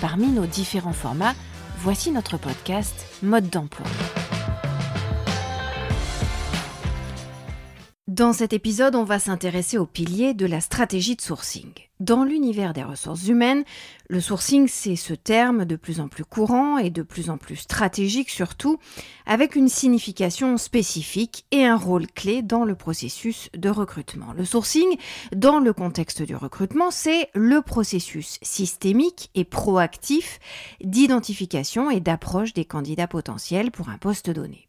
Parmi nos différents formats, voici notre podcast Mode d'emploi. Dans cet épisode, on va s'intéresser aux piliers de la stratégie de sourcing. Dans l'univers des ressources humaines, le sourcing, c'est ce terme de plus en plus courant et de plus en plus stratégique surtout, avec une signification spécifique et un rôle clé dans le processus de recrutement. Le sourcing, dans le contexte du recrutement, c'est le processus systémique et proactif d'identification et d'approche des candidats potentiels pour un poste donné.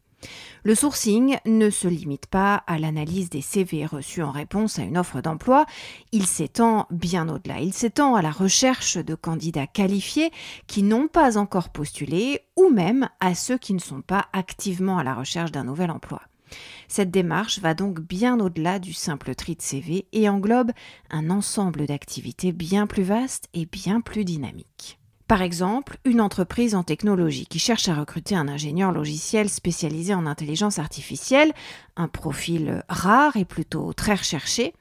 Le sourcing ne se limite pas à l'analyse des CV reçus en réponse à une offre d'emploi, il s'étend bien au-delà. Il s'étend à la recherche de candidats qualifiés qui n'ont pas encore postulé ou même à ceux qui ne sont pas activement à la recherche d'un nouvel emploi. Cette démarche va donc bien au-delà du simple tri de CV et englobe un ensemble d'activités bien plus vastes et bien plus dynamiques. Par exemple, une entreprise en technologie qui cherche à recruter un ingénieur logiciel spécialisé en intelligence artificielle, un profil rare et plutôt très recherché,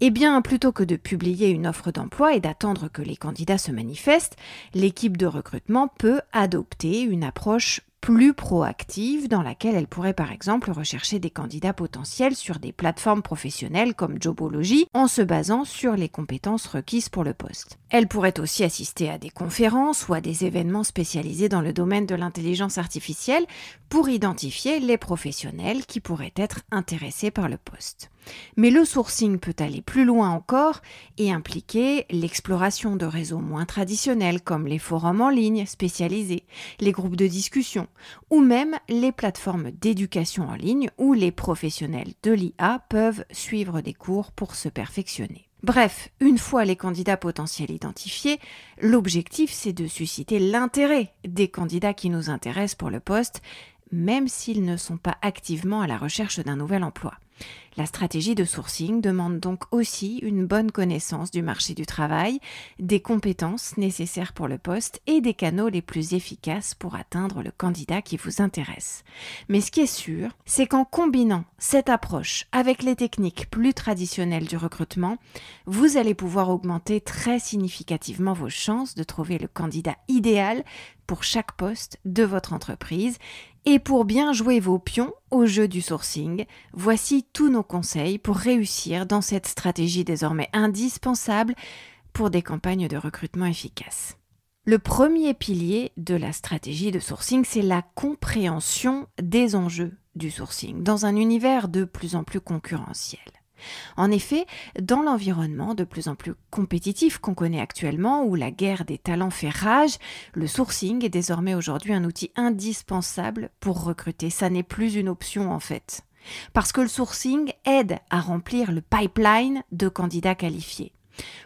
eh bien, plutôt que de publier une offre d'emploi et d'attendre que les candidats se manifestent, l'équipe de recrutement peut adopter une approche plus proactive dans laquelle elle pourrait par exemple rechercher des candidats potentiels sur des plateformes professionnelles comme Jobology en se basant sur les compétences requises pour le poste. Elle pourrait aussi assister à des conférences ou à des événements spécialisés dans le domaine de l'intelligence artificielle pour identifier les professionnels qui pourraient être intéressés par le poste. Mais le sourcing peut aller plus loin encore et impliquer l'exploration de réseaux moins traditionnels comme les forums en ligne spécialisés, les groupes de discussion ou même les plateformes d'éducation en ligne où les professionnels de l'IA peuvent suivre des cours pour se perfectionner. Bref, une fois les candidats potentiels identifiés, l'objectif c'est de susciter l'intérêt des candidats qui nous intéressent pour le poste, même s'ils ne sont pas activement à la recherche d'un nouvel emploi. La stratégie de sourcing demande donc aussi une bonne connaissance du marché du travail, des compétences nécessaires pour le poste et des canaux les plus efficaces pour atteindre le candidat qui vous intéresse. Mais ce qui est sûr, c'est qu'en combinant cette approche avec les techniques plus traditionnelles du recrutement, vous allez pouvoir augmenter très significativement vos chances de trouver le candidat idéal pour chaque poste de votre entreprise. Et pour bien jouer vos pions au jeu du sourcing, voici tous nos conseils pour réussir dans cette stratégie désormais indispensable pour des campagnes de recrutement efficaces. Le premier pilier de la stratégie de sourcing, c'est la compréhension des enjeux du sourcing dans un univers de plus en plus concurrentiel. En effet, dans l'environnement de plus en plus compétitif qu'on connaît actuellement, où la guerre des talents fait rage, le sourcing est désormais aujourd'hui un outil indispensable pour recruter. Ça n'est plus une option en fait. Parce que le sourcing aide à remplir le pipeline de candidats qualifiés.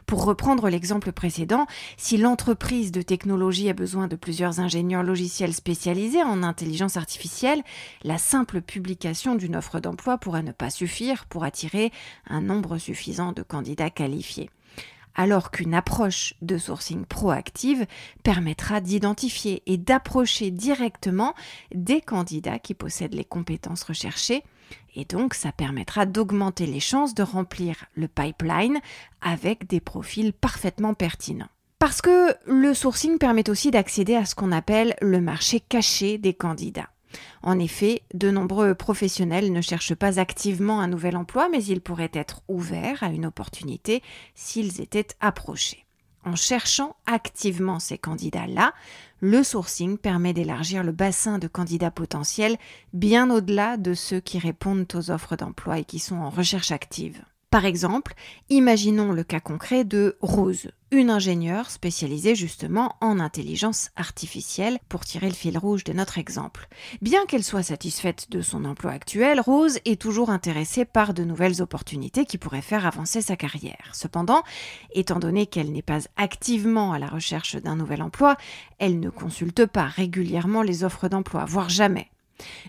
Pour reprendre l'exemple précédent, si l'entreprise de technologie a besoin de plusieurs ingénieurs logiciels spécialisés en intelligence artificielle, la simple publication d'une offre d'emploi pourrait ne pas suffire pour attirer un nombre suffisant de candidats qualifiés. Alors qu'une approche de sourcing proactive permettra d'identifier et d'approcher directement des candidats qui possèdent les compétences recherchées et donc, ça permettra d'augmenter les chances de remplir le pipeline avec des profils parfaitement pertinents. Parce que le sourcing permet aussi d'accéder à ce qu'on appelle le marché caché des candidats. En effet, de nombreux professionnels ne cherchent pas activement un nouvel emploi, mais ils pourraient être ouverts à une opportunité s'ils étaient approchés. En cherchant activement ces candidats-là, le sourcing permet d'élargir le bassin de candidats potentiels bien au-delà de ceux qui répondent aux offres d'emploi et qui sont en recherche active. Par exemple, imaginons le cas concret de Rose, une ingénieure spécialisée justement en intelligence artificielle, pour tirer le fil rouge de notre exemple. Bien qu'elle soit satisfaite de son emploi actuel, Rose est toujours intéressée par de nouvelles opportunités qui pourraient faire avancer sa carrière. Cependant, étant donné qu'elle n'est pas activement à la recherche d'un nouvel emploi, elle ne consulte pas régulièrement les offres d'emploi, voire jamais.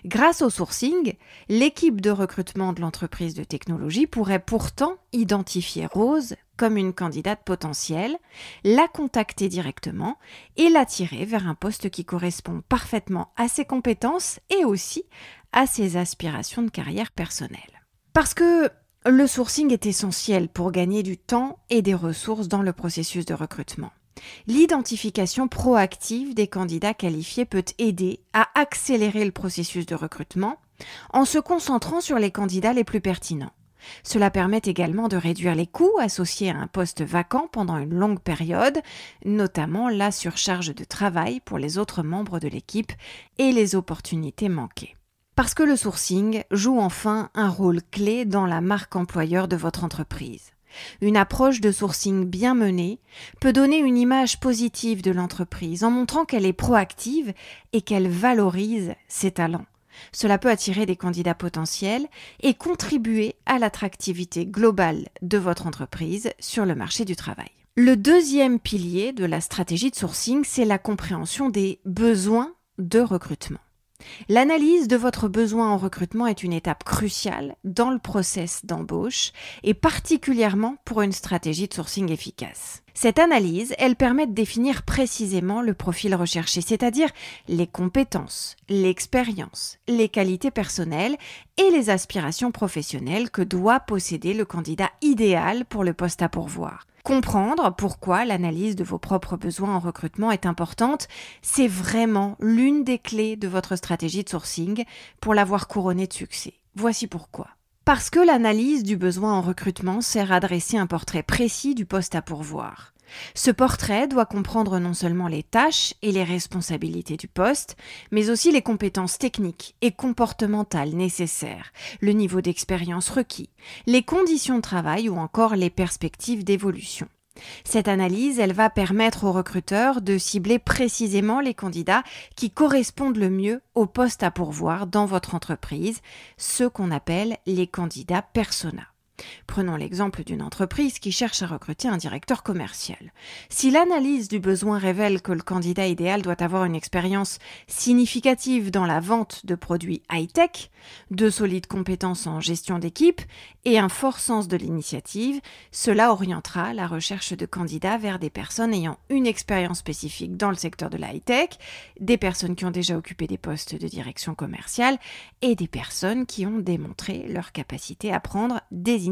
Grâce au sourcing, l'équipe de recrutement de l'entreprise de technologie pourrait pourtant identifier Rose une candidate potentielle, la contacter directement et l'attirer vers un poste qui correspond parfaitement à ses compétences et aussi à ses aspirations de carrière personnelle. Parce que le sourcing est essentiel pour gagner du temps et des ressources dans le processus de recrutement. L'identification proactive des candidats qualifiés peut aider à accélérer le processus de recrutement en se concentrant sur les candidats les plus pertinents. Cela permet également de réduire les coûts associés à un poste vacant pendant une longue période, notamment la surcharge de travail pour les autres membres de l'équipe et les opportunités manquées. Parce que le sourcing joue enfin un rôle clé dans la marque employeur de votre entreprise. Une approche de sourcing bien menée peut donner une image positive de l'entreprise en montrant qu'elle est proactive et qu'elle valorise ses talents. Cela peut attirer des candidats potentiels et contribuer à l'attractivité globale de votre entreprise sur le marché du travail. Le deuxième pilier de la stratégie de sourcing, c'est la compréhension des besoins de recrutement. L'analyse de votre besoin en recrutement est une étape cruciale dans le process d'embauche et particulièrement pour une stratégie de sourcing efficace. Cette analyse, elle permet de définir précisément le profil recherché, c'est-à-dire les compétences, l'expérience, les qualités personnelles et les aspirations professionnelles que doit posséder le candidat idéal pour le poste à pourvoir. Comprendre pourquoi l'analyse de vos propres besoins en recrutement est importante, c'est vraiment l'une des clés de votre stratégie de sourcing pour l'avoir couronnée de succès. Voici pourquoi. Parce que l'analyse du besoin en recrutement sert à dresser un portrait précis du poste à pourvoir. Ce portrait doit comprendre non seulement les tâches et les responsabilités du poste, mais aussi les compétences techniques et comportementales nécessaires, le niveau d'expérience requis, les conditions de travail ou encore les perspectives d'évolution. Cette analyse, elle va permettre aux recruteurs de cibler précisément les candidats qui correspondent le mieux au poste à pourvoir dans votre entreprise, ceux qu'on appelle les candidats persona. Prenons l'exemple d'une entreprise qui cherche à recruter un directeur commercial. Si l'analyse du besoin révèle que le candidat idéal doit avoir une expérience significative dans la vente de produits high-tech, de solides compétences en gestion d'équipe et un fort sens de l'initiative, cela orientera la recherche de candidats vers des personnes ayant une expérience spécifique dans le secteur de la high-tech, des personnes qui ont déjà occupé des postes de direction commerciale et des personnes qui ont démontré leur capacité à prendre des initiatives.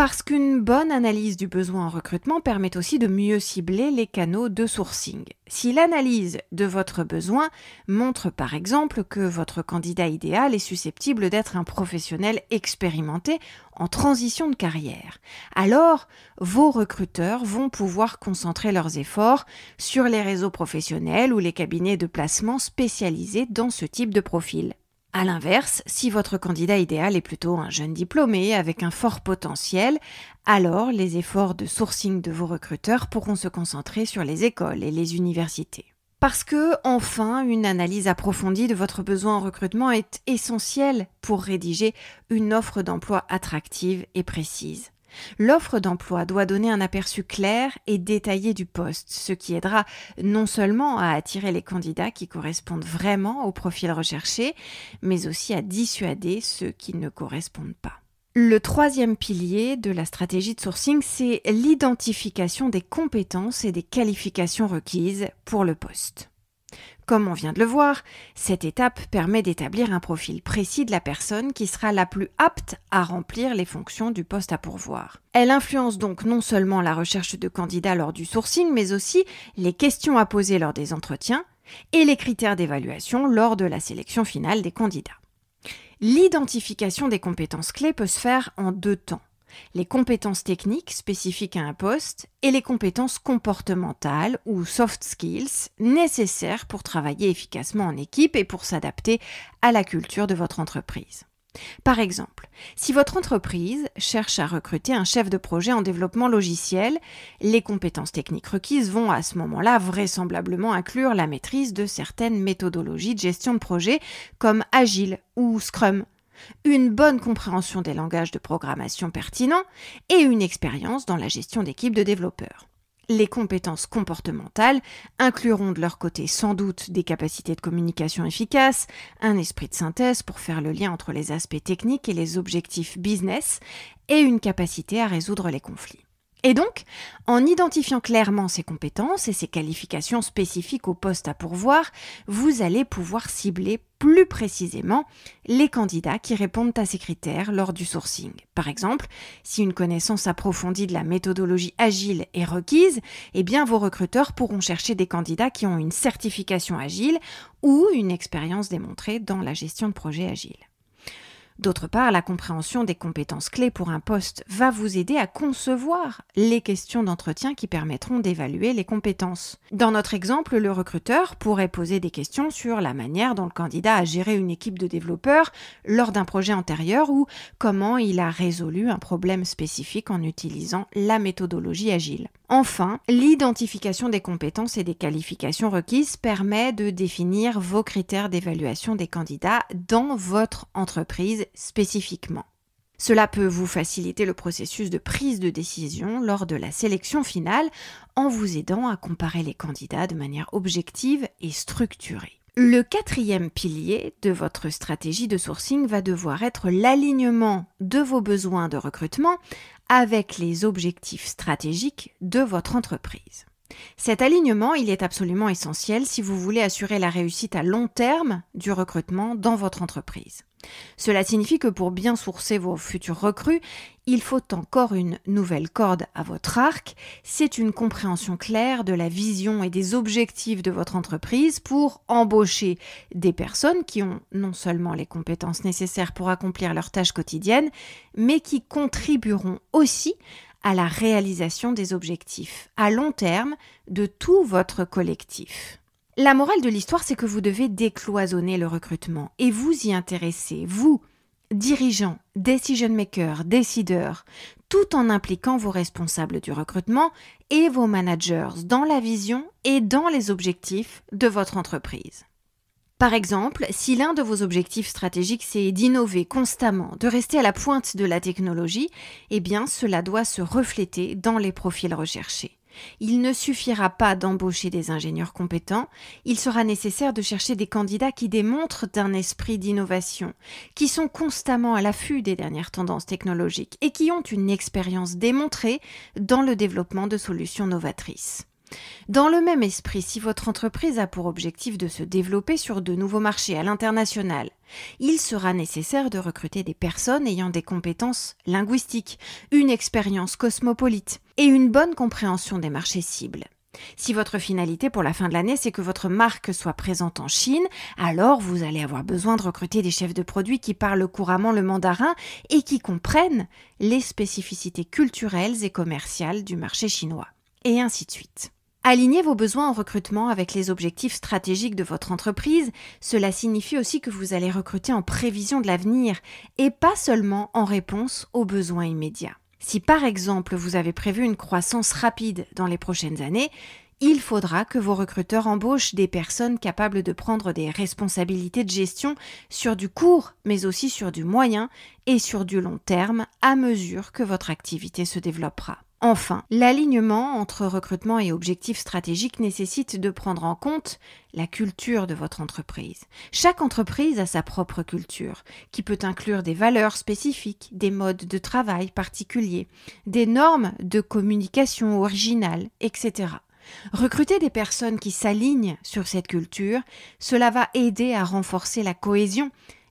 Parce qu'une bonne analyse du besoin en recrutement permet aussi de mieux cibler les canaux de sourcing. Si l'analyse de votre besoin montre par exemple que votre candidat idéal est susceptible d'être un professionnel expérimenté en transition de carrière, alors vos recruteurs vont pouvoir concentrer leurs efforts sur les réseaux professionnels ou les cabinets de placement spécialisés dans ce type de profil. A l'inverse, si votre candidat idéal est plutôt un jeune diplômé avec un fort potentiel, alors les efforts de sourcing de vos recruteurs pourront se concentrer sur les écoles et les universités. Parce que, enfin, une analyse approfondie de votre besoin en recrutement est essentielle pour rédiger une offre d'emploi attractive et précise. L'offre d'emploi doit donner un aperçu clair et détaillé du poste, ce qui aidera non seulement à attirer les candidats qui correspondent vraiment au profil recherché, mais aussi à dissuader ceux qui ne correspondent pas. Le troisième pilier de la stratégie de sourcing, c'est l'identification des compétences et des qualifications requises pour le poste. Comme on vient de le voir, cette étape permet d'établir un profil précis de la personne qui sera la plus apte à remplir les fonctions du poste à pourvoir. Elle influence donc non seulement la recherche de candidats lors du sourcing, mais aussi les questions à poser lors des entretiens et les critères d'évaluation lors de la sélection finale des candidats. L'identification des compétences clés peut se faire en deux temps les compétences techniques spécifiques à un poste et les compétences comportementales ou soft skills nécessaires pour travailler efficacement en équipe et pour s'adapter à la culture de votre entreprise. Par exemple, si votre entreprise cherche à recruter un chef de projet en développement logiciel, les compétences techniques requises vont à ce moment-là vraisemblablement inclure la maîtrise de certaines méthodologies de gestion de projet comme Agile ou Scrum, une bonne compréhension des langages de programmation pertinents et une expérience dans la gestion d'équipes de développeurs. Les compétences comportementales incluront de leur côté sans doute des capacités de communication efficaces, un esprit de synthèse pour faire le lien entre les aspects techniques et les objectifs business, et une capacité à résoudre les conflits. Et donc, en identifiant clairement ces compétences et ces qualifications spécifiques au poste à pourvoir, vous allez pouvoir cibler plus précisément les candidats qui répondent à ces critères lors du sourcing. Par exemple, si une connaissance approfondie de la méthodologie agile est requise, eh bien vos recruteurs pourront chercher des candidats qui ont une certification agile ou une expérience démontrée dans la gestion de projets agiles. D'autre part, la compréhension des compétences clés pour un poste va vous aider à concevoir les questions d'entretien qui permettront d'évaluer les compétences. Dans notre exemple, le recruteur pourrait poser des questions sur la manière dont le candidat a géré une équipe de développeurs lors d'un projet antérieur ou comment il a résolu un problème spécifique en utilisant la méthodologie agile. Enfin, l'identification des compétences et des qualifications requises permet de définir vos critères d'évaluation des candidats dans votre entreprise spécifiquement. Cela peut vous faciliter le processus de prise de décision lors de la sélection finale en vous aidant à comparer les candidats de manière objective et structurée. Le quatrième pilier de votre stratégie de sourcing va devoir être l'alignement de vos besoins de recrutement avec les objectifs stratégiques de votre entreprise. Cet alignement, il est absolument essentiel si vous voulez assurer la réussite à long terme du recrutement dans votre entreprise. Cela signifie que pour bien sourcer vos futurs recrues, il faut encore une nouvelle corde à votre arc, c'est une compréhension claire de la vision et des objectifs de votre entreprise pour embaucher des personnes qui ont non seulement les compétences nécessaires pour accomplir leurs tâches quotidiennes, mais qui contribueront aussi à la réalisation des objectifs à long terme de tout votre collectif. La morale de l'histoire, c'est que vous devez décloisonner le recrutement et vous y intéresser, vous, dirigeants, decision makers, décideurs, tout en impliquant vos responsables du recrutement et vos managers dans la vision et dans les objectifs de votre entreprise. Par exemple, si l'un de vos objectifs stratégiques c'est d'innover constamment, de rester à la pointe de la technologie, eh bien cela doit se refléter dans les profils recherchés. Il ne suffira pas d'embaucher des ingénieurs compétents, il sera nécessaire de chercher des candidats qui démontrent un esprit d'innovation, qui sont constamment à l'affût des dernières tendances technologiques et qui ont une expérience démontrée dans le développement de solutions novatrices. Dans le même esprit, si votre entreprise a pour objectif de se développer sur de nouveaux marchés à l'international, il sera nécessaire de recruter des personnes ayant des compétences linguistiques, une expérience cosmopolite et une bonne compréhension des marchés cibles. Si votre finalité pour la fin de l'année, c'est que votre marque soit présente en Chine, alors vous allez avoir besoin de recruter des chefs de produits qui parlent couramment le mandarin et qui comprennent les spécificités culturelles et commerciales du marché chinois. Et ainsi de suite. Alignez vos besoins en recrutement avec les objectifs stratégiques de votre entreprise. Cela signifie aussi que vous allez recruter en prévision de l'avenir et pas seulement en réponse aux besoins immédiats. Si par exemple vous avez prévu une croissance rapide dans les prochaines années, il faudra que vos recruteurs embauchent des personnes capables de prendre des responsabilités de gestion sur du court, mais aussi sur du moyen et sur du long terme à mesure que votre activité se développera. Enfin, l'alignement entre recrutement et objectifs stratégiques nécessite de prendre en compte la culture de votre entreprise. Chaque entreprise a sa propre culture, qui peut inclure des valeurs spécifiques, des modes de travail particuliers, des normes de communication originales, etc. Recruter des personnes qui s'alignent sur cette culture, cela va aider à renforcer la cohésion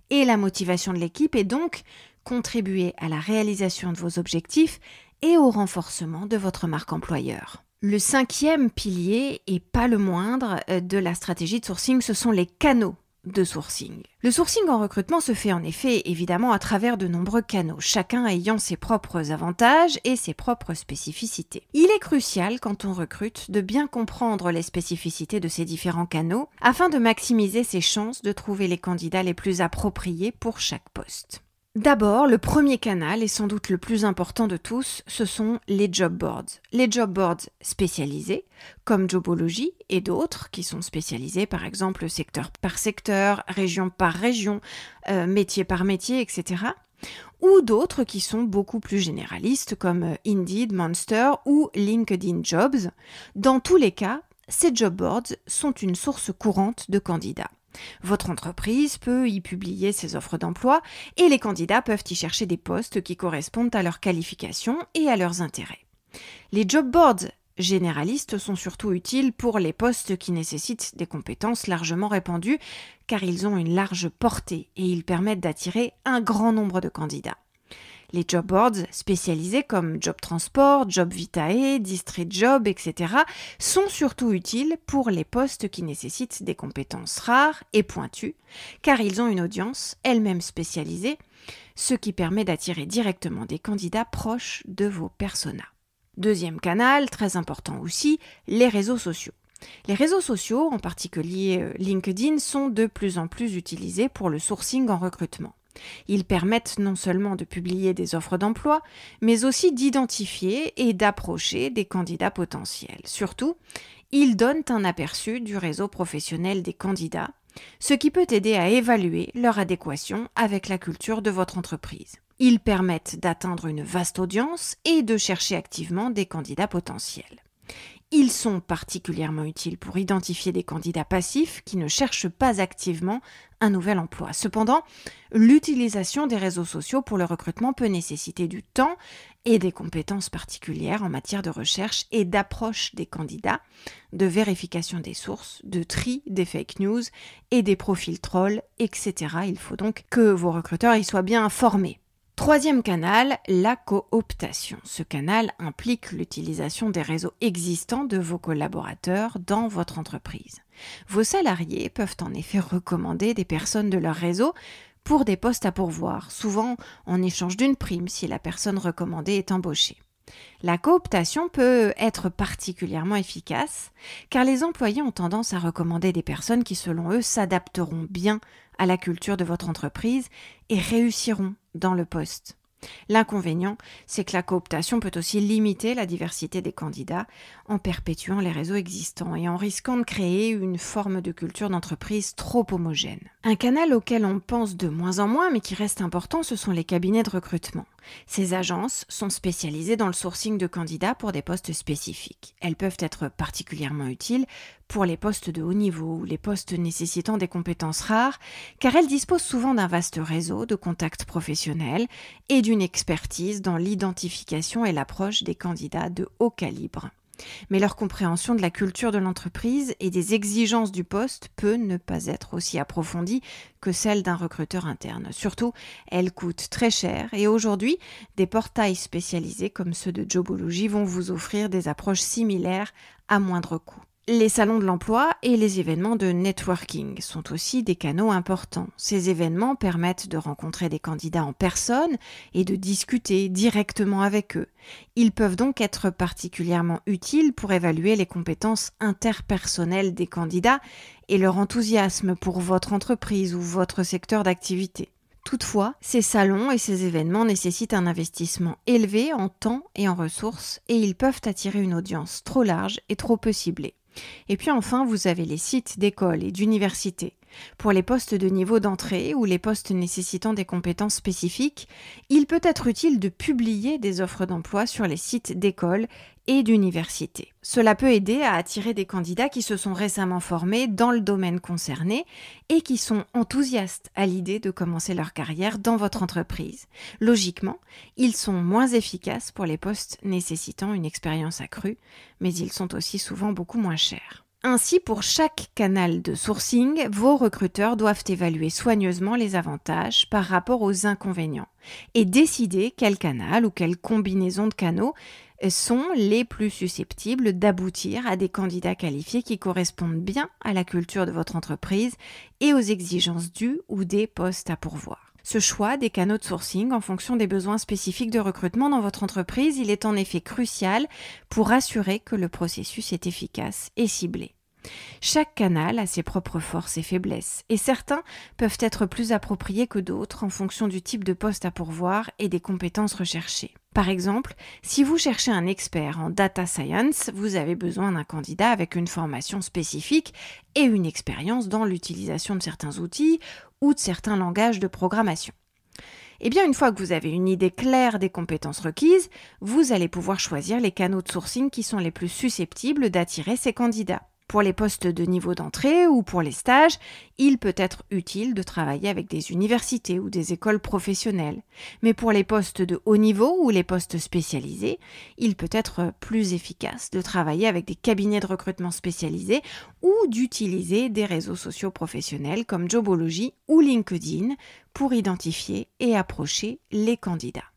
et la motivation de l'équipe et donc contribuer à la réalisation de vos objectifs et au renforcement de votre marque employeur. Le cinquième pilier, et pas le moindre, euh, de la stratégie de sourcing, ce sont les canaux de sourcing. Le sourcing en recrutement se fait en effet évidemment à travers de nombreux canaux, chacun ayant ses propres avantages et ses propres spécificités. Il est crucial quand on recrute de bien comprendre les spécificités de ces différents canaux afin de maximiser ses chances de trouver les candidats les plus appropriés pour chaque poste. D'abord, le premier canal, et sans doute le plus important de tous, ce sont les job boards. Les job boards spécialisés, comme Jobology et d'autres, qui sont spécialisés par exemple secteur par secteur, région par région, euh, métier par métier, etc. Ou d'autres qui sont beaucoup plus généralistes, comme euh, Indeed, Monster ou LinkedIn Jobs. Dans tous les cas, ces job boards sont une source courante de candidats. Votre entreprise peut y publier ses offres d'emploi et les candidats peuvent y chercher des postes qui correspondent à leurs qualifications et à leurs intérêts. Les job boards généralistes sont surtout utiles pour les postes qui nécessitent des compétences largement répandues car ils ont une large portée et ils permettent d'attirer un grand nombre de candidats. Les job boards spécialisés comme Job Transport, Job Vitae, District Job, etc. sont surtout utiles pour les postes qui nécessitent des compétences rares et pointues, car ils ont une audience elle-même spécialisée, ce qui permet d'attirer directement des candidats proches de vos personas. Deuxième canal, très important aussi, les réseaux sociaux. Les réseaux sociaux, en particulier euh, LinkedIn, sont de plus en plus utilisés pour le sourcing en recrutement. Ils permettent non seulement de publier des offres d'emploi, mais aussi d'identifier et d'approcher des candidats potentiels. Surtout, ils donnent un aperçu du réseau professionnel des candidats, ce qui peut aider à évaluer leur adéquation avec la culture de votre entreprise. Ils permettent d'atteindre une vaste audience et de chercher activement des candidats potentiels. Ils sont particulièrement utiles pour identifier des candidats passifs qui ne cherchent pas activement un nouvel emploi. Cependant, l'utilisation des réseaux sociaux pour le recrutement peut nécessiter du temps et des compétences particulières en matière de recherche et d'approche des candidats, de vérification des sources, de tri des fake news et des profils trolls, etc. Il faut donc que vos recruteurs y soient bien informés. Troisième canal, la cooptation. Ce canal implique l'utilisation des réseaux existants de vos collaborateurs dans votre entreprise. Vos salariés peuvent en effet recommander des personnes de leur réseau pour des postes à pourvoir, souvent en échange d'une prime si la personne recommandée est embauchée. La cooptation peut être particulièrement efficace car les employés ont tendance à recommander des personnes qui selon eux s'adapteront bien à la culture de votre entreprise et réussiront dans le poste. L'inconvénient, c'est que la cooptation peut aussi limiter la diversité des candidats en perpétuant les réseaux existants et en risquant de créer une forme de culture d'entreprise trop homogène. Un canal auquel on pense de moins en moins mais qui reste important, ce sont les cabinets de recrutement. Ces agences sont spécialisées dans le sourcing de candidats pour des postes spécifiques. Elles peuvent être particulièrement utiles pour les postes de haut niveau ou les postes nécessitant des compétences rares, car elles disposent souvent d'un vaste réseau de contacts professionnels et d'une expertise dans l'identification et l'approche des candidats de haut calibre mais leur compréhension de la culture de l'entreprise et des exigences du poste peut ne pas être aussi approfondie que celle d'un recruteur interne. Surtout, elle coûte très cher et aujourd'hui, des portails spécialisés comme ceux de Jobology vont vous offrir des approches similaires à moindre coût. Les salons de l'emploi et les événements de networking sont aussi des canaux importants. Ces événements permettent de rencontrer des candidats en personne et de discuter directement avec eux. Ils peuvent donc être particulièrement utiles pour évaluer les compétences interpersonnelles des candidats et leur enthousiasme pour votre entreprise ou votre secteur d'activité. Toutefois, ces salons et ces événements nécessitent un investissement élevé en temps et en ressources et ils peuvent attirer une audience trop large et trop peu ciblée. Et puis enfin, vous avez les sites d'écoles et d'universités. Pour les postes de niveau d'entrée ou les postes nécessitant des compétences spécifiques, il peut être utile de publier des offres d'emploi sur les sites d'écoles et d'universités. Cela peut aider à attirer des candidats qui se sont récemment formés dans le domaine concerné et qui sont enthousiastes à l'idée de commencer leur carrière dans votre entreprise. Logiquement, ils sont moins efficaces pour les postes nécessitant une expérience accrue, mais ils sont aussi souvent beaucoup moins chers. Ainsi, pour chaque canal de sourcing, vos recruteurs doivent évaluer soigneusement les avantages par rapport aux inconvénients et décider quel canal ou quelle combinaison de canaux sont les plus susceptibles d'aboutir à des candidats qualifiés qui correspondent bien à la culture de votre entreprise et aux exigences du ou des postes à pourvoir. Ce choix des canaux de sourcing en fonction des besoins spécifiques de recrutement dans votre entreprise, il est en effet crucial pour assurer que le processus est efficace et ciblé. Chaque canal a ses propres forces et faiblesses, et certains peuvent être plus appropriés que d'autres en fonction du type de poste à pourvoir et des compétences recherchées. Par exemple, si vous cherchez un expert en data science, vous avez besoin d'un candidat avec une formation spécifique et une expérience dans l'utilisation de certains outils ou de certains langages de programmation. Eh bien, une fois que vous avez une idée claire des compétences requises, vous allez pouvoir choisir les canaux de sourcing qui sont les plus susceptibles d'attirer ces candidats. Pour les postes de niveau d'entrée ou pour les stages, il peut être utile de travailler avec des universités ou des écoles professionnelles. Mais pour les postes de haut niveau ou les postes spécialisés, il peut être plus efficace de travailler avec des cabinets de recrutement spécialisés ou d'utiliser des réseaux sociaux professionnels comme Jobology ou LinkedIn pour identifier et approcher les candidats.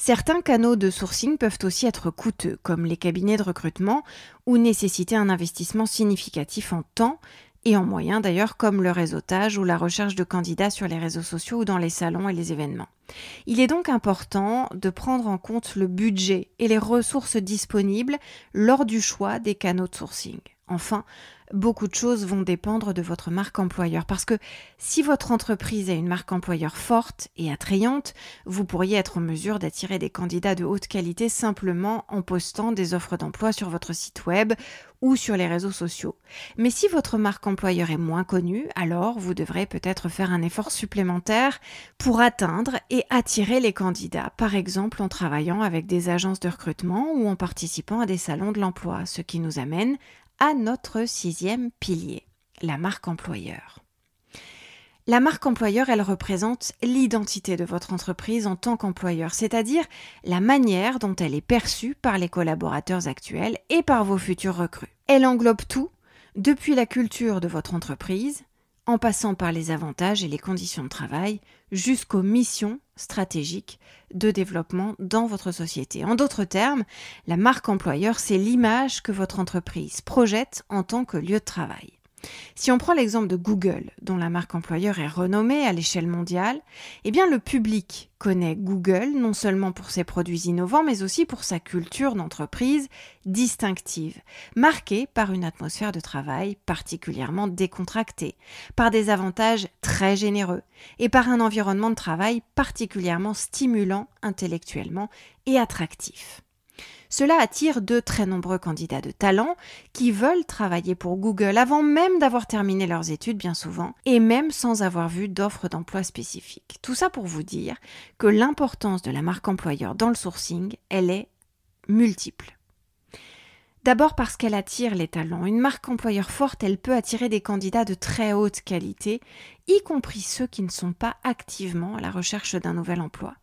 Certains canaux de sourcing peuvent aussi être coûteux, comme les cabinets de recrutement, ou nécessiter un investissement significatif en temps et en moyens d'ailleurs, comme le réseautage ou la recherche de candidats sur les réseaux sociaux ou dans les salons et les événements. Il est donc important de prendre en compte le budget et les ressources disponibles lors du choix des canaux de sourcing. Enfin, beaucoup de choses vont dépendre de votre marque employeur parce que si votre entreprise a une marque employeur forte et attrayante, vous pourriez être en mesure d'attirer des candidats de haute qualité simplement en postant des offres d'emploi sur votre site web ou sur les réseaux sociaux. Mais si votre marque employeur est moins connue, alors vous devrez peut-être faire un effort supplémentaire pour atteindre et attirer les candidats, par exemple en travaillant avec des agences de recrutement ou en participant à des salons de l'emploi, ce qui nous amène à notre sixième pilier, la marque employeur. La marque employeur, elle représente l'identité de votre entreprise en tant qu'employeur, c'est-à-dire la manière dont elle est perçue par les collaborateurs actuels et par vos futurs recrues. Elle englobe tout, depuis la culture de votre entreprise, en passant par les avantages et les conditions de travail, jusqu'aux missions stratégiques de développement dans votre société. En d'autres termes, la marque employeur, c'est l'image que votre entreprise projette en tant que lieu de travail. Si on prend l'exemple de Google, dont la marque employeur est renommée à l'échelle mondiale, eh bien le public connaît Google non seulement pour ses produits innovants, mais aussi pour sa culture d'entreprise distinctive, marquée par une atmosphère de travail particulièrement décontractée, par des avantages très généreux et par un environnement de travail particulièrement stimulant intellectuellement et attractif. Cela attire de très nombreux candidats de talent qui veulent travailler pour Google avant même d'avoir terminé leurs études bien souvent et même sans avoir vu d'offres d'emploi spécifiques. Tout ça pour vous dire que l'importance de la marque employeur dans le sourcing, elle est multiple. D'abord parce qu'elle attire les talents. Une marque employeur forte, elle peut attirer des candidats de très haute qualité, y compris ceux qui ne sont pas activement à la recherche d'un nouvel emploi.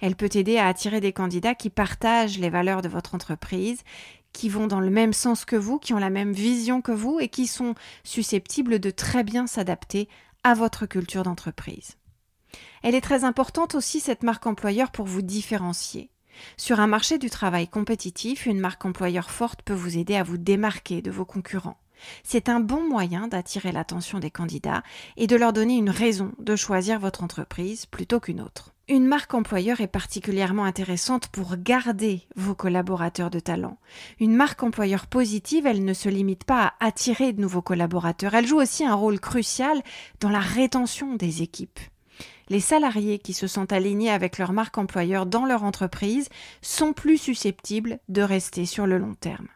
Elle peut aider à attirer des candidats qui partagent les valeurs de votre entreprise, qui vont dans le même sens que vous, qui ont la même vision que vous et qui sont susceptibles de très bien s'adapter à votre culture d'entreprise. Elle est très importante aussi, cette marque employeur, pour vous différencier. Sur un marché du travail compétitif, une marque employeur forte peut vous aider à vous démarquer de vos concurrents. C'est un bon moyen d'attirer l'attention des candidats et de leur donner une raison de choisir votre entreprise plutôt qu'une autre. Une marque employeur est particulièrement intéressante pour garder vos collaborateurs de talent. Une marque employeur positive, elle ne se limite pas à attirer de nouveaux collaborateurs, elle joue aussi un rôle crucial dans la rétention des équipes. Les salariés qui se sont alignés avec leur marque employeur dans leur entreprise sont plus susceptibles de rester sur le long terme.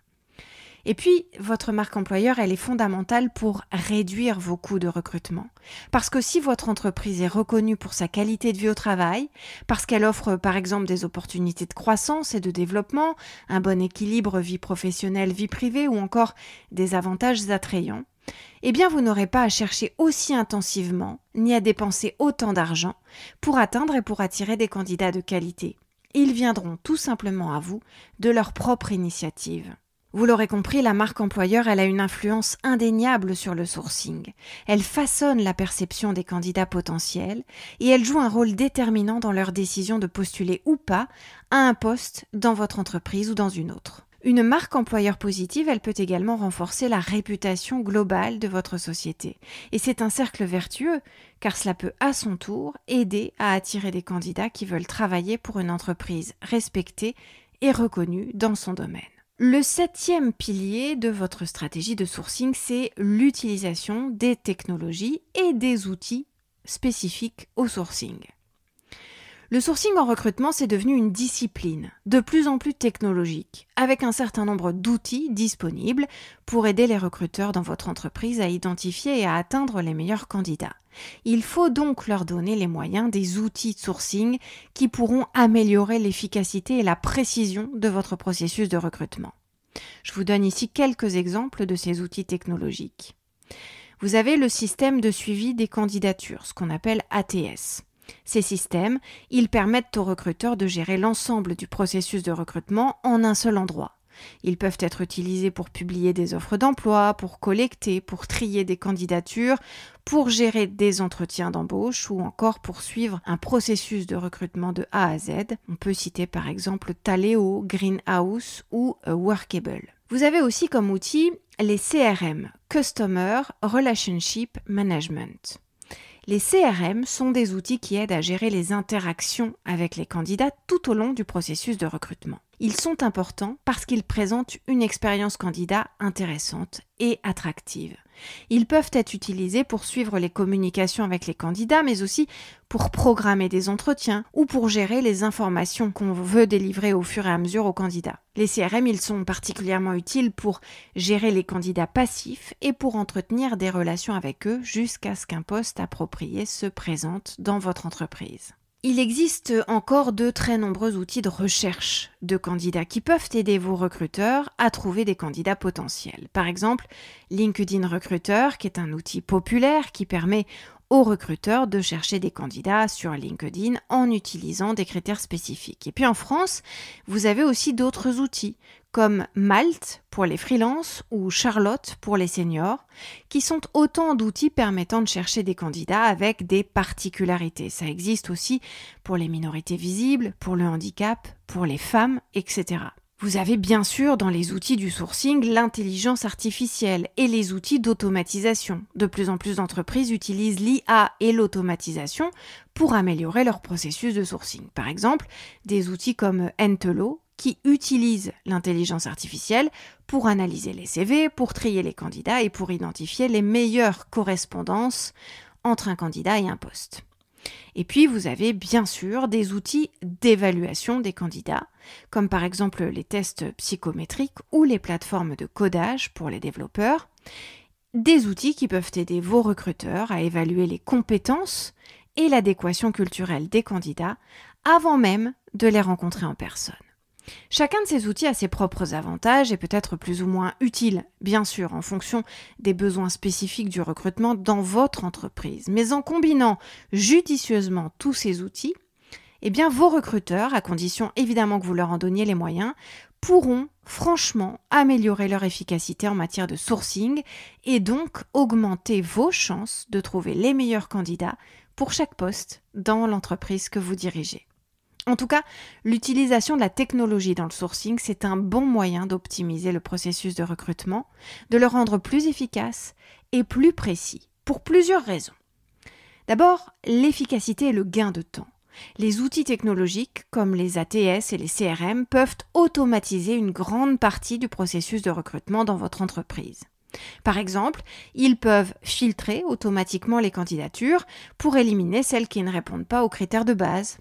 Et puis, votre marque employeur, elle est fondamentale pour réduire vos coûts de recrutement. Parce que si votre entreprise est reconnue pour sa qualité de vie au travail, parce qu'elle offre par exemple des opportunités de croissance et de développement, un bon équilibre vie professionnelle, vie privée ou encore des avantages attrayants, eh bien vous n'aurez pas à chercher aussi intensivement, ni à dépenser autant d'argent pour atteindre et pour attirer des candidats de qualité. Ils viendront tout simplement à vous de leur propre initiative. Vous l'aurez compris, la marque employeur, elle a une influence indéniable sur le sourcing. Elle façonne la perception des candidats potentiels et elle joue un rôle déterminant dans leur décision de postuler ou pas à un poste dans votre entreprise ou dans une autre. Une marque employeur positive, elle peut également renforcer la réputation globale de votre société. Et c'est un cercle vertueux, car cela peut à son tour aider à attirer des candidats qui veulent travailler pour une entreprise respectée et reconnue dans son domaine. Le septième pilier de votre stratégie de sourcing, c'est l'utilisation des technologies et des outils spécifiques au sourcing. Le sourcing en recrutement, c'est devenu une discipline de plus en plus technologique, avec un certain nombre d'outils disponibles pour aider les recruteurs dans votre entreprise à identifier et à atteindre les meilleurs candidats. Il faut donc leur donner les moyens des outils de sourcing qui pourront améliorer l'efficacité et la précision de votre processus de recrutement. Je vous donne ici quelques exemples de ces outils technologiques. Vous avez le système de suivi des candidatures, ce qu'on appelle ATS. Ces systèmes, ils permettent aux recruteurs de gérer l'ensemble du processus de recrutement en un seul endroit. Ils peuvent être utilisés pour publier des offres d'emploi, pour collecter, pour trier des candidatures, pour gérer des entretiens d'embauche ou encore pour suivre un processus de recrutement de A à Z. On peut citer par exemple Taleo, Greenhouse ou Workable. Vous avez aussi comme outil les CRM, Customer Relationship Management. Les CRM sont des outils qui aident à gérer les interactions avec les candidats tout au long du processus de recrutement. Ils sont importants parce qu'ils présentent une expérience candidat intéressante et attractive. Ils peuvent être utilisés pour suivre les communications avec les candidats, mais aussi pour programmer des entretiens ou pour gérer les informations qu'on veut délivrer au fur et à mesure aux candidats. Les CRM, ils sont particulièrement utiles pour gérer les candidats passifs et pour entretenir des relations avec eux jusqu'à ce qu'un poste approprié se présente dans votre entreprise. Il existe encore de très nombreux outils de recherche de candidats qui peuvent aider vos recruteurs à trouver des candidats potentiels. Par exemple, LinkedIn Recruiter, qui est un outil populaire qui permet aux recruteurs de chercher des candidats sur LinkedIn en utilisant des critères spécifiques. Et puis en France, vous avez aussi d'autres outils comme Malte pour les freelances ou Charlotte pour les seniors, qui sont autant d'outils permettant de chercher des candidats avec des particularités. Ça existe aussi pour les minorités visibles, pour le handicap, pour les femmes, etc. Vous avez bien sûr dans les outils du sourcing l'intelligence artificielle et les outils d'automatisation. De plus en plus d'entreprises utilisent l'IA et l'automatisation pour améliorer leur processus de sourcing. Par exemple, des outils comme Entelo qui utilisent l'intelligence artificielle pour analyser les CV, pour trier les candidats et pour identifier les meilleures correspondances entre un candidat et un poste. Et puis, vous avez bien sûr des outils d'évaluation des candidats, comme par exemple les tests psychométriques ou les plateformes de codage pour les développeurs. Des outils qui peuvent aider vos recruteurs à évaluer les compétences et l'adéquation culturelle des candidats avant même de les rencontrer en personne. Chacun de ces outils a ses propres avantages et peut être plus ou moins utile, bien sûr, en fonction des besoins spécifiques du recrutement dans votre entreprise. Mais en combinant judicieusement tous ces outils, eh bien vos recruteurs, à condition évidemment que vous leur en donniez les moyens, pourront franchement améliorer leur efficacité en matière de sourcing et donc augmenter vos chances de trouver les meilleurs candidats pour chaque poste dans l'entreprise que vous dirigez. En tout cas, l'utilisation de la technologie dans le sourcing, c'est un bon moyen d'optimiser le processus de recrutement, de le rendre plus efficace et plus précis, pour plusieurs raisons. D'abord, l'efficacité et le gain de temps. Les outils technologiques comme les ATS et les CRM peuvent automatiser une grande partie du processus de recrutement dans votre entreprise. Par exemple, ils peuvent filtrer automatiquement les candidatures pour éliminer celles qui ne répondent pas aux critères de base,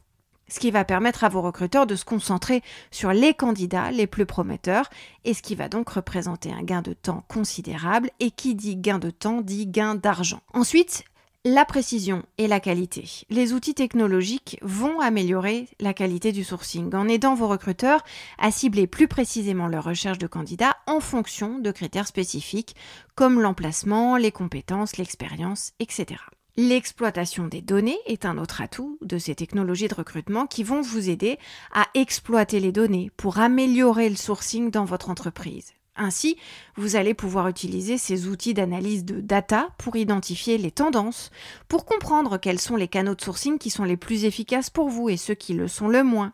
ce qui va permettre à vos recruteurs de se concentrer sur les candidats les plus prometteurs et ce qui va donc représenter un gain de temps considérable et qui dit gain de temps dit gain d'argent. Ensuite, la précision et la qualité. Les outils technologiques vont améliorer la qualité du sourcing en aidant vos recruteurs à cibler plus précisément leur recherche de candidats en fonction de critères spécifiques comme l'emplacement, les compétences, l'expérience, etc. L'exploitation des données est un autre atout de ces technologies de recrutement qui vont vous aider à exploiter les données pour améliorer le sourcing dans votre entreprise. Ainsi, vous allez pouvoir utiliser ces outils d'analyse de data pour identifier les tendances, pour comprendre quels sont les canaux de sourcing qui sont les plus efficaces pour vous et ceux qui le sont le moins,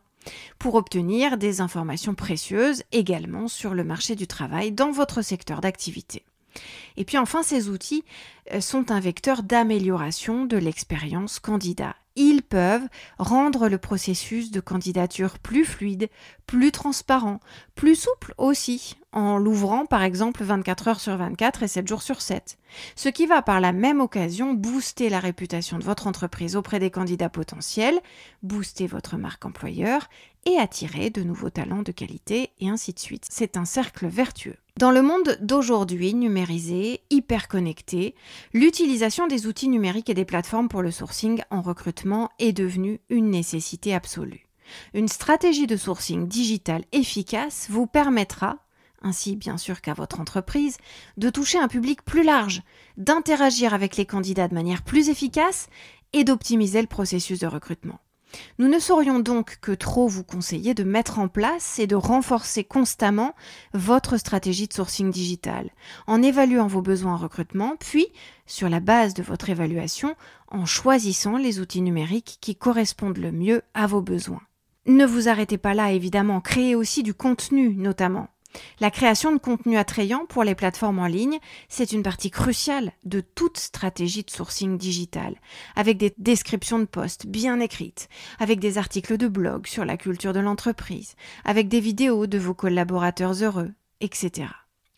pour obtenir des informations précieuses également sur le marché du travail dans votre secteur d'activité. Et puis enfin, ces outils euh, sont un vecteur d'amélioration de l'expérience candidat. Ils peuvent rendre le processus de candidature plus fluide, plus transparent, plus souple aussi, en l'ouvrant par exemple 24 heures sur 24 et 7 jours sur 7. Ce qui va par la même occasion booster la réputation de votre entreprise auprès des candidats potentiels, booster votre marque employeur et attirer de nouveaux talents de qualité et ainsi de suite. C'est un cercle vertueux. Dans le monde d'aujourd'hui, numérisé, hyper connecté, l'utilisation des outils numériques et des plateformes pour le sourcing en recrutement est devenue une nécessité absolue. Une stratégie de sourcing digital efficace vous permettra, ainsi bien sûr qu'à votre entreprise, de toucher un public plus large, d'interagir avec les candidats de manière plus efficace et d'optimiser le processus de recrutement. Nous ne saurions donc que trop vous conseiller de mettre en place et de renforcer constamment votre stratégie de sourcing digital, en évaluant vos besoins en recrutement, puis, sur la base de votre évaluation, en choisissant les outils numériques qui correspondent le mieux à vos besoins. Ne vous arrêtez pas là, évidemment, créez aussi du contenu notamment. La création de contenu attrayant pour les plateformes en ligne, c'est une partie cruciale de toute stratégie de sourcing digital, avec des descriptions de postes bien écrites, avec des articles de blog sur la culture de l'entreprise, avec des vidéos de vos collaborateurs heureux, etc.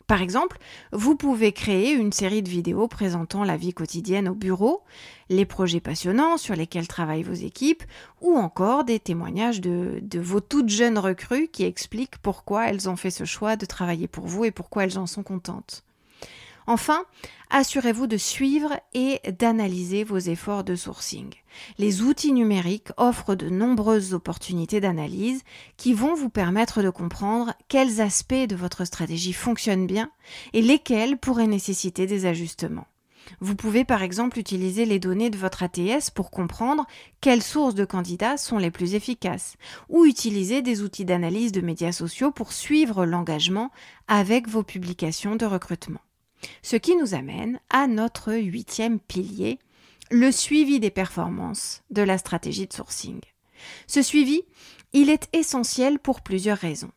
Par exemple, vous pouvez créer une série de vidéos présentant la vie quotidienne au bureau, les projets passionnants sur lesquels travaillent vos équipes, ou encore des témoignages de, vos toutes jeunes recrues qui expliquent pourquoi elles ont fait ce choix de travailler pour vous et pourquoi elles en sont contentes. Enfin, assurez-vous de suivre et d'analyser vos efforts de sourcing. Les outils numériques offrent de nombreuses opportunités d'analyse qui vont vous permettre de comprendre quels aspects de votre stratégie fonctionnent bien et lesquels pourraient nécessiter des ajustements. Vous pouvez par exemple utiliser les données de votre ATS pour comprendre quelles sources de candidats sont les plus efficaces, ou utiliser des outils d'analyse de médias sociaux pour suivre l'engagement avec vos publications de recrutement. Ce qui nous amène à notre huitième pilier, le suivi des performances de la stratégie de sourcing. Ce suivi, il est essentiel pour plusieurs raisons.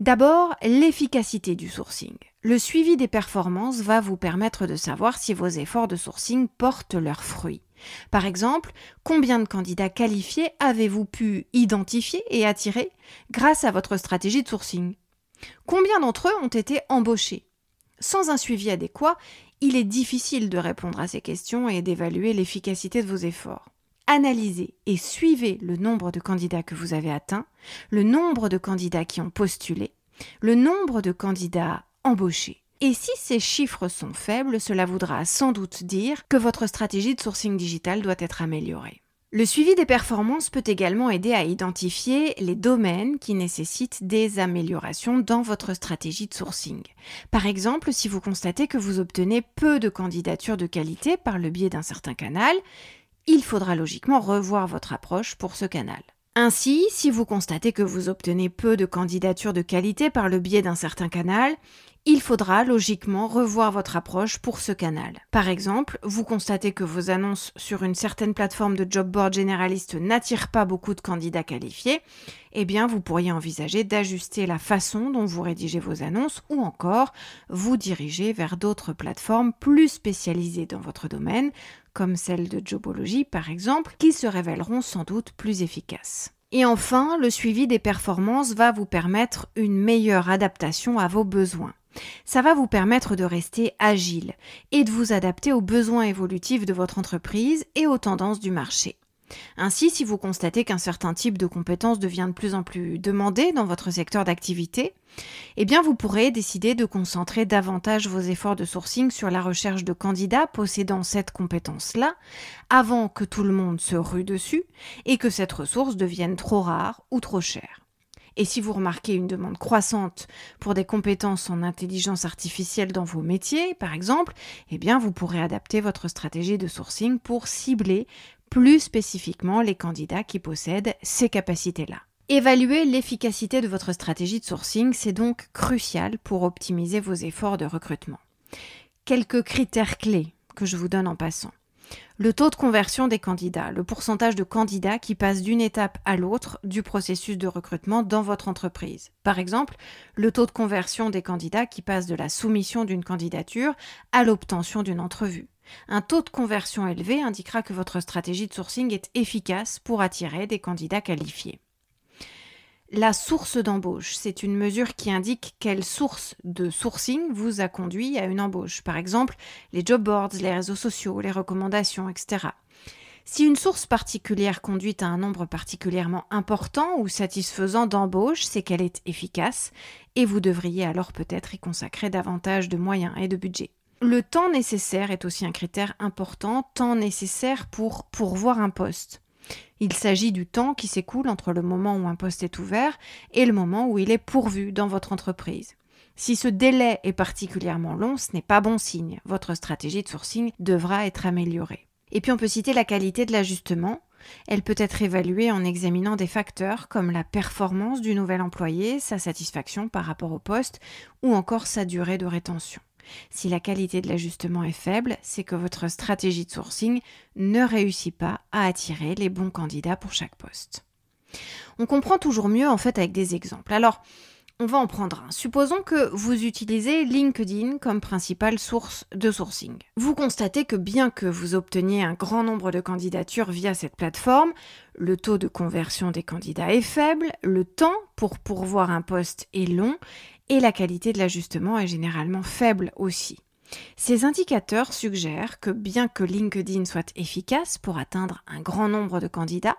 D'abord, l'efficacité du sourcing. Le suivi des performances va vous permettre de savoir si vos efforts de sourcing portent leurs fruits. Par exemple, combien de candidats qualifiés avez-vous pu identifier et attirer grâce à votre stratégie de sourcing? Combien d'entre eux ont été embauchés? Sans un suivi adéquat, il est difficile de répondre à ces questions et d'évaluer l'efficacité de vos efforts. Analysez et suivez le nombre de candidats que vous avez atteints, le nombre de candidats qui ont postulé, le nombre de candidats embauchés. Et si ces chiffres sont faibles, cela voudra sans doute dire que votre stratégie de sourcing digital doit être améliorée. Le suivi des performances peut également aider à identifier les domaines qui nécessitent des améliorations dans votre stratégie de sourcing. Par exemple, si vous constatez que vous obtenez peu de candidatures de qualité par le biais d'un certain canal, il faudra logiquement revoir votre approche pour ce canal. Ainsi, si vous constatez que vous obtenez peu de candidatures de qualité par le biais d'un certain canal, il faudra logiquement revoir votre approche pour ce canal. Par exemple, vous constatez que vos annonces sur une certaine plateforme de job board généraliste n'attirent pas beaucoup de candidats qualifiés, eh bien vous pourriez envisager d'ajuster la façon dont vous rédigez vos annonces ou encore vous diriger vers d'autres plateformes plus spécialisées dans votre domaine, comme celle de Jobology par exemple, qui se révéleront sans doute plus efficaces. Et enfin, le suivi des performances va vous permettre une meilleure adaptation à vos besoins. Ça va vous permettre de rester agile et de vous adapter aux besoins évolutifs de votre entreprise et aux tendances du marché. Ainsi, si vous constatez qu'un certain type de compétences devient de plus en plus demandé dans votre secteur d'activité, eh bien vous pourrez décider de concentrer davantage vos efforts de sourcing sur la recherche de candidats possédant cette compétence-là, avant que tout le monde se rue dessus et que cette ressource devienne trop rare ou trop chère. Et si vous remarquez une demande croissante pour des compétences en intelligence artificielle dans vos métiers, par exemple, eh bien vous pourrez adapter votre stratégie de sourcing pour cibler plus spécifiquement les candidats qui possèdent ces capacités-là. Évaluer l'efficacité de votre stratégie de sourcing, c'est donc crucial pour optimiser vos efforts de recrutement. Quelques critères clés que je vous donne en passant. Le taux de conversion des candidats, le pourcentage de candidats qui passent d'une étape à l'autre du processus de recrutement dans votre entreprise. Par exemple, le taux de conversion des candidats qui passent de la soumission d'une candidature à l'obtention d'une entrevue. Un taux de conversion élevé indiquera que votre stratégie de sourcing est efficace pour attirer des candidats qualifiés. La source d'embauche, c'est une mesure qui indique quelle source de sourcing vous a conduit à une embauche. Par exemple, les job boards, les réseaux sociaux, les recommandations, etc. Si une source particulière conduit à un nombre particulièrement important ou satisfaisant d'embauche, c'est qu'elle est efficace et vous devriez alors peut-être y consacrer davantage de moyens et de budget. Le temps nécessaire est aussi un critère important, temps nécessaire pour pourvoir un poste. Il s'agit du temps qui s'écoule entre le moment où un poste est ouvert et le moment où il est pourvu dans votre entreprise. Si ce délai est particulièrement long, ce n'est pas bon signe. Votre stratégie de sourcing devra être améliorée. Et puis on peut citer la qualité de l'ajustement. Elle peut être évaluée en examinant des facteurs comme la performance du nouvel employé, sa satisfaction par rapport au poste ou encore sa durée de rétention. Si la qualité de l'ajustement est faible, c'est que votre stratégie de sourcing ne réussit pas à attirer les bons candidats pour chaque poste. On comprend toujours mieux en fait avec des exemples. Alors, on va en prendre un. Supposons que vous utilisez LinkedIn comme principale source de sourcing. Vous constatez que bien que vous obteniez un grand nombre de candidatures via cette plateforme, le taux de conversion des candidats est faible, le temps pour pourvoir un poste est long et la qualité de l'ajustement est généralement faible aussi. Ces indicateurs suggèrent que bien que LinkedIn soit efficace pour atteindre un grand nombre de candidats,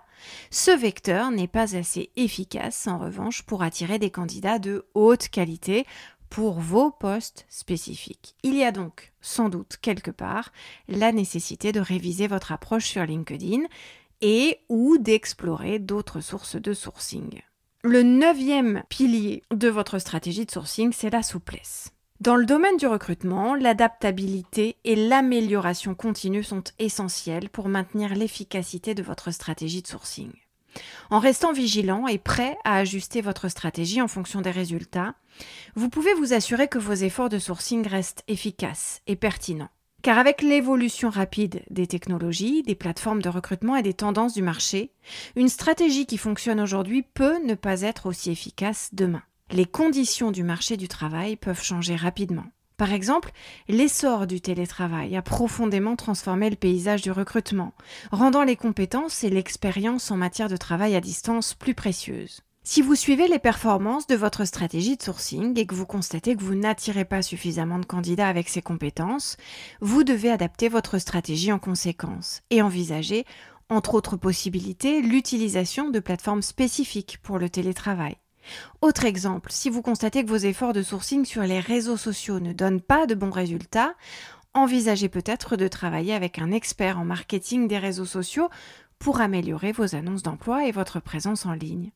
ce vecteur n'est pas assez efficace en revanche pour attirer des candidats de haute qualité pour vos postes spécifiques. Il y a donc sans doute quelque part la nécessité de réviser votre approche sur LinkedIn et ou d'explorer d'autres sources de sourcing. Le neuvième pilier de votre stratégie de sourcing, c'est la souplesse. Dans le domaine du recrutement, l'adaptabilité et l'amélioration continue sont essentielles pour maintenir l'efficacité de votre stratégie de sourcing. En restant vigilant et prêt à ajuster votre stratégie en fonction des résultats, vous pouvez vous assurer que vos efforts de sourcing restent efficaces et pertinents. Car avec l'évolution rapide des technologies, des plateformes de recrutement et des tendances du marché, une stratégie qui fonctionne aujourd'hui peut ne pas être aussi efficace demain. Les conditions du marché du travail peuvent changer rapidement. Par exemple, l'essor du télétravail a profondément transformé le paysage du recrutement, rendant les compétences et l'expérience en matière de travail à distance plus précieuses. Si vous suivez les performances de votre stratégie de sourcing et que vous constatez que vous n'attirez pas suffisamment de candidats avec ces compétences, vous devez adapter votre stratégie en conséquence et envisager, entre autres possibilités, l'utilisation de plateformes spécifiques pour le télétravail. Autre exemple, si vous constatez que vos efforts de sourcing sur les réseaux sociaux ne donnent pas de bons résultats, envisagez peut-être de travailler avec un expert en marketing des réseaux sociaux pour améliorer vos annonces d'emploi et votre présence en ligne.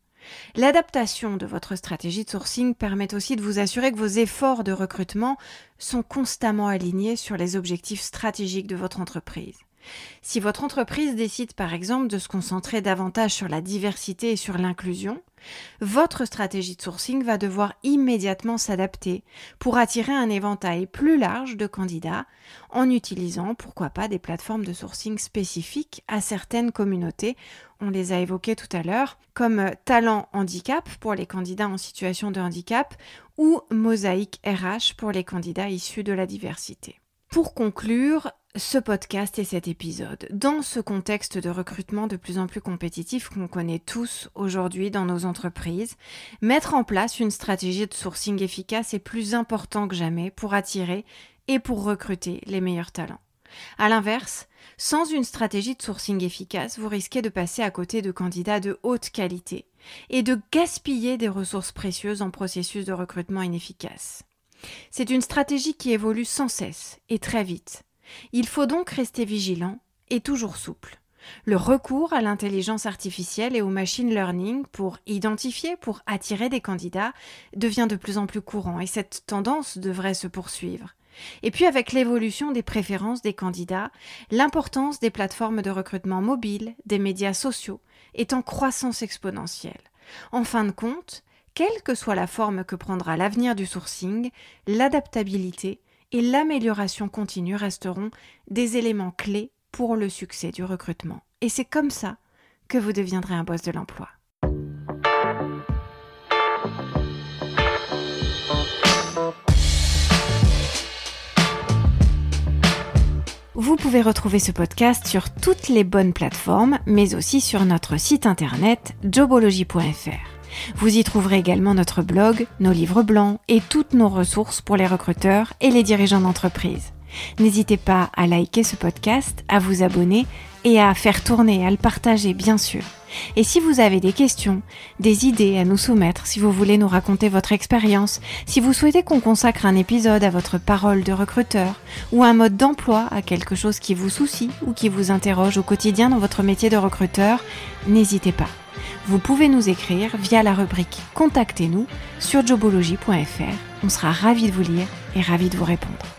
L'adaptation de votre stratégie de sourcing permet aussi de vous assurer que vos efforts de recrutement sont constamment alignés sur les objectifs stratégiques de votre entreprise. Si votre entreprise décide par exemple de se concentrer davantage sur la diversité et sur l'inclusion, votre stratégie de sourcing va devoir immédiatement s'adapter pour attirer un éventail plus large de candidats en utilisant pourquoi pas des plateformes de sourcing spécifiques à certaines communautés. On les a évoquées tout à l'heure, comme Talent Handicap pour les candidats en situation de handicap ou Mosaïque RH pour les candidats issus de la diversité. Pour conclure, ce podcast et cet épisode. Dans ce contexte de recrutement de plus en plus compétitif qu'on connaît tous aujourd'hui dans nos entreprises, mettre en place une stratégie de sourcing efficace est plus important que jamais pour attirer et pour recruter les meilleurs talents. A l'inverse, sans une stratégie de sourcing efficace, vous risquez de passer à côté de candidats de haute qualité et de gaspiller des ressources précieuses en processus de recrutement inefficace. C'est une stratégie qui évolue sans cesse et très vite il faut donc rester vigilant et toujours souple. Le recours à l'intelligence artificielle et au machine learning pour identifier, pour attirer des candidats devient de plus en plus courant et cette tendance devrait se poursuivre. Et puis avec l'évolution des préférences des candidats, l'importance des plateformes de recrutement mobile, des médias sociaux, est en croissance exponentielle. En fin de compte, quelle que soit la forme que prendra l'avenir du sourcing, l'adaptabilité et l'amélioration continue resteront des éléments clés pour le succès du recrutement. Et c'est comme ça que vous deviendrez un boss de l'emploi. Vous pouvez retrouver ce podcast sur toutes les bonnes plateformes, mais aussi sur notre site internet jobology.fr. Vous y trouverez également notre blog, nos livres blancs et toutes nos ressources pour les recruteurs et les dirigeants d'entreprise. N'hésitez pas à liker ce podcast, à vous abonner et à faire tourner, à le partager bien sûr. Et si vous avez des questions, des idées à nous soumettre, si vous voulez nous raconter votre expérience, si vous souhaitez qu'on consacre un épisode à votre parole de recruteur ou un mode d'emploi à quelque chose qui vous soucie ou qui vous interroge au quotidien dans votre métier de recruteur, n'hésitez pas vous pouvez nous écrire via la rubrique Contactez-nous sur jobology.fr. On sera ravis de vous lire et ravis de vous répondre.